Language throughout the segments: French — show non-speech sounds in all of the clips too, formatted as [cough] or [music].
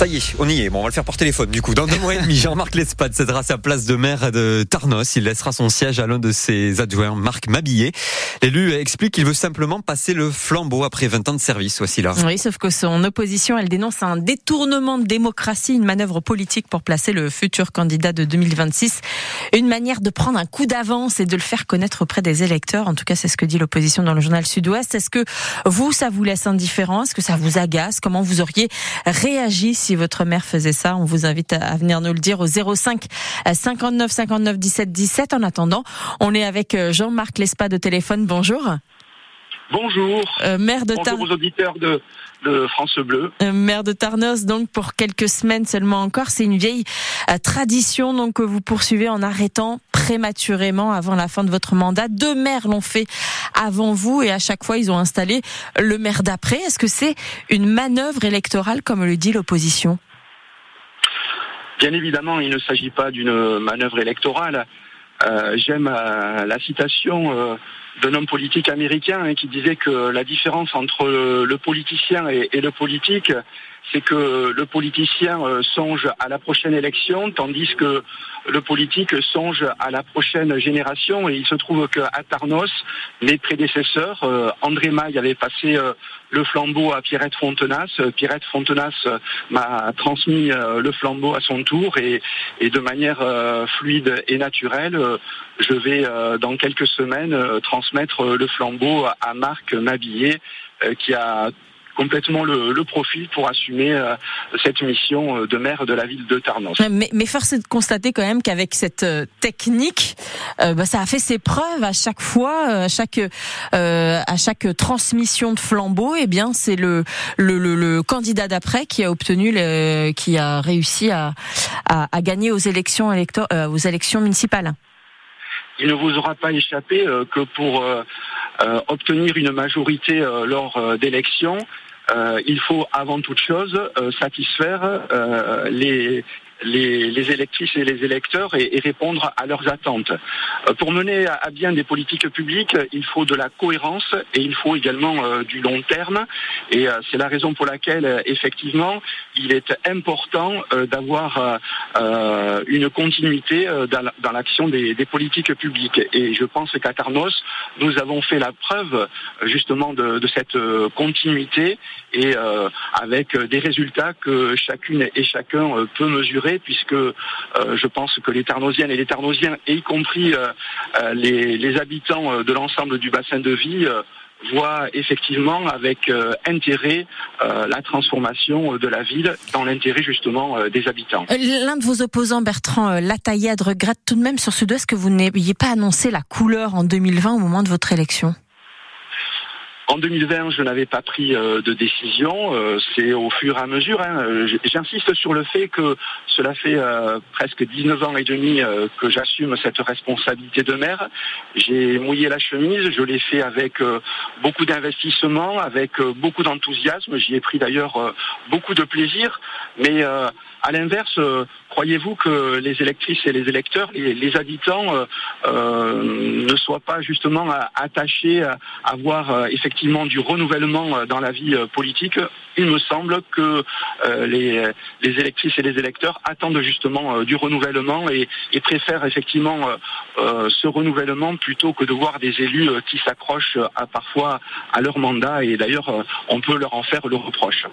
Ça y est, on y est. Bon, on va le faire par téléphone. Du coup, dans deux mois et demi, [laughs] Jean-Marc Lespade cédera sa place de maire de Tarnos. Il laissera son siège à l'un de ses adjoints, Marc Mabillet. L'élu explique qu'il veut simplement passer le flambeau après 20 ans de service. Voici là. Oui, sauf que son opposition, elle dénonce un détournement de démocratie, une manœuvre politique pour placer le futur candidat de 2026. Une manière de prendre un coup d'avance et de le faire connaître auprès des électeurs. En tout cas, c'est ce que dit l'opposition dans le journal Sud-Ouest. Est-ce que vous, ça vous laisse indifférent? Est-ce que ça vous agace? Comment vous auriez réagi si votre mère faisait ça. On vous invite à venir nous le dire au 05 59 59 17 17. En attendant, on est avec euh, Jean-Marc Lespa de téléphone. Bonjour. Bonjour. Euh, maire de Bonjour aux auditeurs de, de France Bleu. Euh, maire de Tarnos, donc pour quelques semaines seulement encore, c'est une vieille euh, tradition donc que vous poursuivez en arrêtant prématurément avant la fin de votre mandat. Deux maires l'ont fait avant vous et à chaque fois ils ont installé le maire d'après. Est-ce que c'est une manœuvre électorale comme le dit l'opposition? Bien évidemment, il ne s'agit pas d'une manœuvre électorale. Euh, J'aime euh, la citation euh, d'un homme politique américain hein, qui disait que la différence entre le, politicien et, et, le politique, c'est que le politicien euh, songe à la prochaine élection, tandis que le politique songe à la prochaine génération. Et il se trouve qu'à Tarnos, les prédécesseurs, euh, André Maille avait passé euh, le flambeau à Pierrette Fontenas. Pierrette Fontenas m'a transmis le flambeau à son tour et, et de manière fluide et naturelle, je vais dans quelques semaines transmettre le flambeau à Marc Mabillet qui a complètement le, le, profil pour assumer euh, cette mission euh, de maire de la ville de Tarnos. Mais, mais force est de constater quand même qu'avec cette euh, technique, bah, ça a fait ses preuves à chaque fois, à chaque à chaque transmission de flambeau. Et eh bien, c'est le, le, le, candidat d'après qui a obtenu, le, qui a réussi à, à, à gagner aux élections élector aux élections municipales il ne vous aura pas échappé que pour obtenir une majorité lors d'élections, euh, il faut avant toute chose euh, satisfaire euh, les, les, les, électrices et les électeurs et, et répondre à leurs attentes. Euh, pour mener à, bien des politiques publiques, il faut de la cohérence et il faut également euh, du long terme. Et euh, c'est la raison pour laquelle, effectivement, il est important d'avoir une continuité dans l'action des, des, politiques publiques. Et je pense qu'à Tarnos, nous avons fait la preuve justement de, de cette continuité et avec des résultats que chacune et chacun peut mesurer puisque euh, je pense que les Tarnosiennes et les Tarnosiens, y compris euh, euh, les, habitants de l'ensemble du bassin de vie, voient effectivement avec intérêt la transformation de la ville dans l'intérêt justement des habitants. L'un de vos opposants, Bertrand Lataillade, regrette tout de même sur Sud-Ouest que vous n'ayez pas annoncé la couleur en 2020 au moment de votre élection. En 2020, je n'avais pas pris euh, de décision. Euh, c'est au fur et à mesure. Hein. J'insiste sur le fait que cela fait euh, presque 19 ans et demi que j'assume cette responsabilité de maire. J'ai mouillé la chemise. Je l'ai fait avec beaucoup d'investissement, avec beaucoup d'enthousiasme. J'y ai pris d'ailleurs beaucoup de plaisir. Mais à l'inverse, croyez-vous que les électrices et les électeurs, les, les habitants, ne soient pas justement attachés à avoir effectivement du renouvellement euh, dans la vie euh, politique, il me semble que euh, les, les électrices et les électeurs attendent justement du renouvellement et, préfèrent effectivement ce renouvellement plutôt que de voir des élus qui s'accrochent à, parfois à leur mandat et d'ailleurs on peut leur en faire le reproche.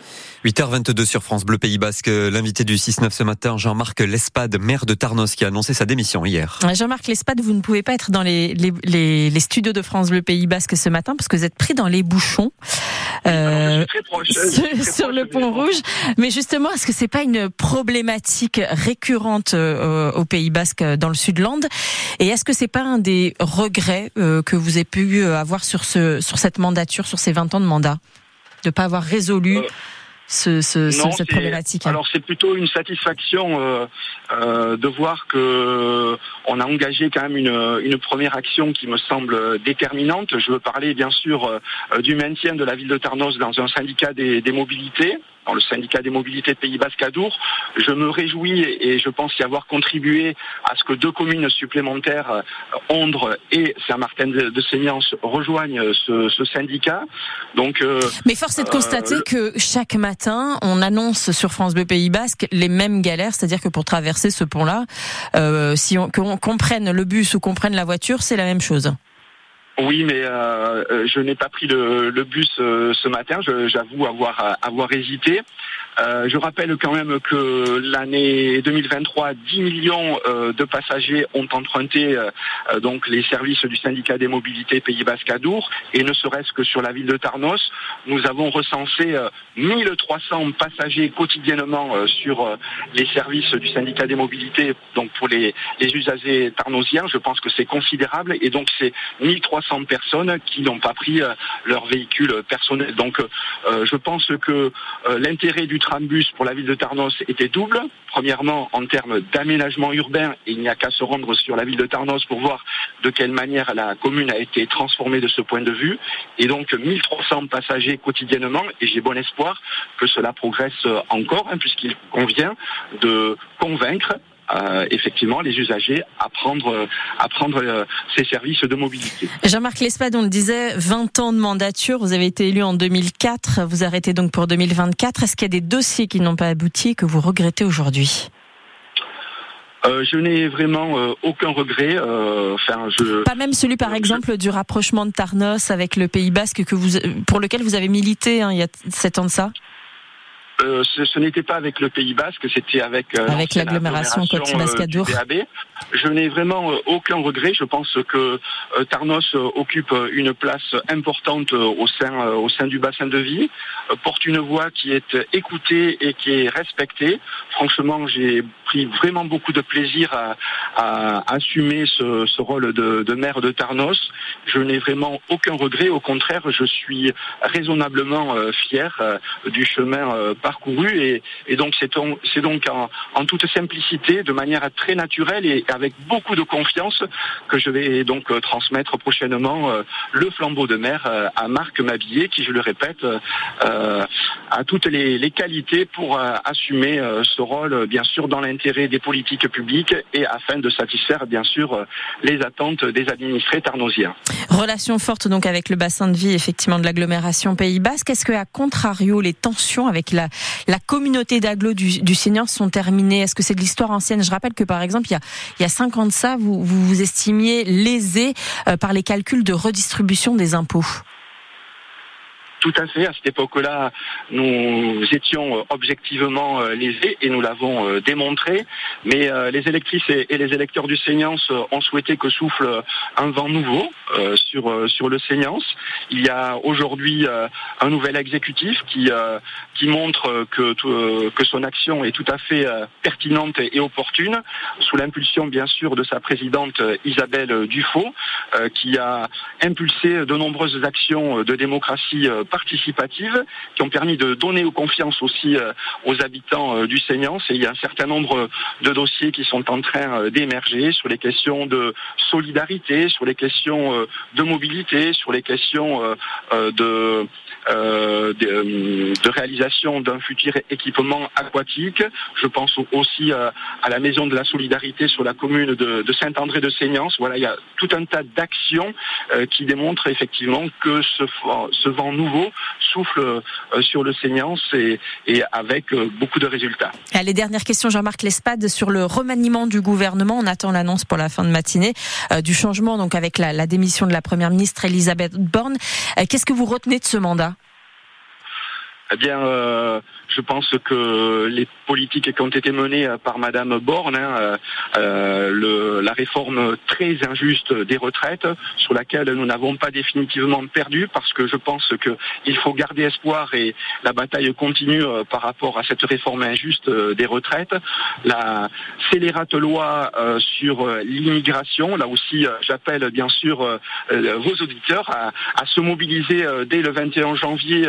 8h22 sur France Bleu Pays Basque, l'invité du 6-9 ce matin, Jean-Marc Lespade, maire de Tarnos, qui a annoncé sa démission hier. Jean-Marc Lespade, vous ne pouvez pas être dans les, les, les, studios de France Bleu Pays Basque ce matin parce que vous êtes pris dans les bouchons euh, [laughs] sur, le pont rouge. Mais justement, est-ce que c'est pas une problématique récurrente euh, au Pays Basque dans le Sudland Et est-ce que c'est pas un des regrets euh, que vous avez pu avoir sur ce sur cette mandature, sur ces 20 ans de mandat, de pas avoir résolu ce, ce, cette problématique Alors c'est plutôt une satisfaction euh, euh, de voir que on a engagé quand même une, première action qui me semble déterminante. Je veux parler bien sûr euh, du maintien de la ville de Tarnos dans un syndicat des mobilités dans le syndicat des mobilités Pays Basque Adour. Je me réjouis et je pense y avoir contribué à ce que deux communes supplémentaires, Ondre et Saint-Martin de Seignance, rejoignent ce, syndicat. Donc, Mais force est de constater que chaque matin, on annonce sur France Bleu Pays Basque les mêmes galères, c'est-à-dire que pour traverser ce pont-là, si on, qu'on comprenne le bus ou qu'on prenne la voiture, c'est la même chose. Oui, mais euh, euh, je n'ai pas pris le, bus euh, ce matin. J'avoue avoir avoir hésité. Euh, je rappelle quand même que l'année 2023, 10 millions euh, de passagers ont emprunté euh, donc les services du syndicat des mobilités Pays Basque Adour et ne serait-ce que sur la ville de Tarnos, nous avons recensé 1300 passagers quotidiennement sur les services du syndicat des mobilités donc pour les, les usagers tarnosiens. Je pense que c'est considérable et donc c'est 1300 personnes qui n'ont pas pris leur véhicule personnel. Donc je pense que l'intérêt du Trambus pour la ville de Tarnos était double. Premièrement, en termes d'aménagement urbain, il n'y a qu'à se rendre sur la ville de Tarnos pour voir de quelle manière la commune a été transformée de ce point de vue. Et donc 1300 passagers quotidiennement, et j'ai bon espoir que cela progresse encore, hein, puisqu'il convient de convaincre effectivement les usagers à prendre, à prendre euh, ces services de mobilité. Jean-Marc Lespade, on le disait, 20 ans de mandature, vous avez été élu en 2004, vous arrêtez donc pour 2024. Est-ce qu'il y a des dossiers qui n'ont pas abouti et que vous regrettez aujourd'hui? Euh, je n'ai vraiment aucun regret. enfin, je, pas même celui, par exemple, du rapprochement de Tarnos avec le Pays Basque que vous, pour lequel vous avez milité hein, il y a sept ans de ça? Euh, ce, n'était pas avec le Pays Basque, c'était avec, euh, avec l'agglomération Côte Basque-Adour. Je n'ai vraiment euh, aucun regret. Je pense que Tarnos occupe une place importante au sein, au sein du bassin de vie, porte une voix qui est écoutée et qui est respectée. Franchement, j'ai pris vraiment beaucoup de plaisir à, à assumer ce, ce rôle de, de, maire de Tarnos. Je n'ai vraiment aucun regret. Au contraire, je suis raisonnablement fier du chemin parcouru et, et donc c'est donc en, en, toute simplicité, de manière très naturelle et avec beaucoup de confiance que je vais donc euh, transmettre prochainement euh, le flambeau de mer euh, à Marc Mabillet qui, je le répète, a toutes les, qualités pour assumer ce rôle, bien sûr, dans l'intérêt des politiques publiques et afin de satisfaire, bien sûr, les attentes des administrés tarnosiens. Relation forte donc avec le bassin de vie, effectivement, de l'agglomération Pays Basque. Est-ce que, à contrario, les tensions avec la, la communauté d'agglo du, du Seigneur sont terminées? Est-ce que c'est de l'histoire ancienne? Je rappelle que par exemple, il y a, il y a 5 ans de ça, vous vous, vous estimiez lésé euh, par les calculs de redistribution des impôts. Tout à fait. À cette époque-là, nous étions euh, objectivement euh, lésés et nous l'avons euh, démontré. Mais les électrices et les électeurs du Seignance ont souhaité que souffle un vent nouveau sur sur le Seignance. Il y a aujourd'hui un nouvel exécutif qui qui montre que que son action est tout à fait pertinente et opportune, sous l'impulsion bien sûr de sa présidente Isabelle Dufaux, qui a impulsé de nombreuses actions de démocratie participatives qui ont permis de donner confiance aussi euh, aux habitants euh, du Seignance. Et il y a un certain nombre de dossiers qui sont en train euh, d'émerger sur les questions de solidarité, sur les questions de mobilité, sur les questions de, réalisation d'un futur équipement aquatique. Je pense aussi à la Maison de la Solidarité sur la commune de, Saint-André de Seignance. Voilà, il y a tout un tas d'actions qui démontrent effectivement que ce vent nouveau souffle euh, sur le Seignance et, avec euh, beaucoup de résultats. Allez, dernière question, Jean-Marc Lespade, sur le remaniement du gouvernement. On attend l'annonce pour la fin de matinée euh, du changement, donc avec la, la, démission de la première ministre Elisabeth Borne. Qu'est-ce que vous retenez de ce mandat? Eh bien, euh, je pense que les politiques qui ont été menées par Madame Borne, hein, euh, euh, la réforme très injuste des retraites, sur laquelle nous n'avons pas définitivement perdu, parce que je pense qu'il faut garder espoir et la bataille continue par rapport à cette réforme injuste des retraites. La scélérate loi sur l'immigration, là aussi, j'appelle bien sûr vos auditeurs à, à se mobiliser dès le 21 janvier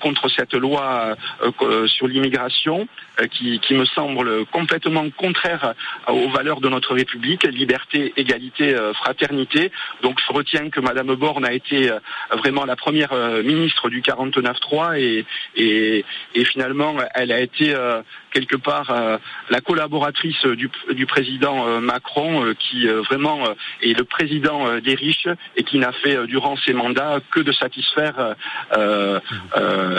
contre cette loi euh, sur l'immigration qui, qui me semble complètement contraire aux valeurs de notre République, liberté, égalité, fraternité. Donc je retiens que Madame Borne a été vraiment la première ministre du 49-3 et, et, et, finalement elle a été quelque part la collaboratrice du, du président Macron qui vraiment est le président des riches et qui n'a fait durant ses mandats que de satisfaire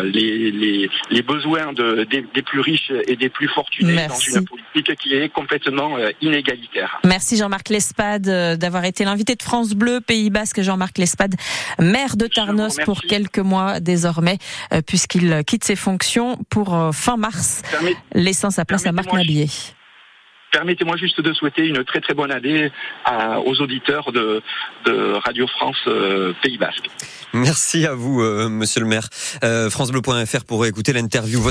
les, les, besoins de, des, plus riches et des plus fortunés dans une politique qui est complètement euh, inégalitaire. Merci Jean-Marc Lespade euh, d'avoir été l'invité de France Bleu Pays Basque. Jean-Marc Lespade, maire de Tarnos pour quelques mois désormais, euh, puisqu'il quitte ses fonctions pour fin mars, laissant sa place à Marc Nabier. Permettez-moi juste de souhaiter une très très bonne année aux auditeurs de, Radio France Pays Basque. Merci à vous, monsieur le maire. francebleu.fr pour écouter l'interview. Votre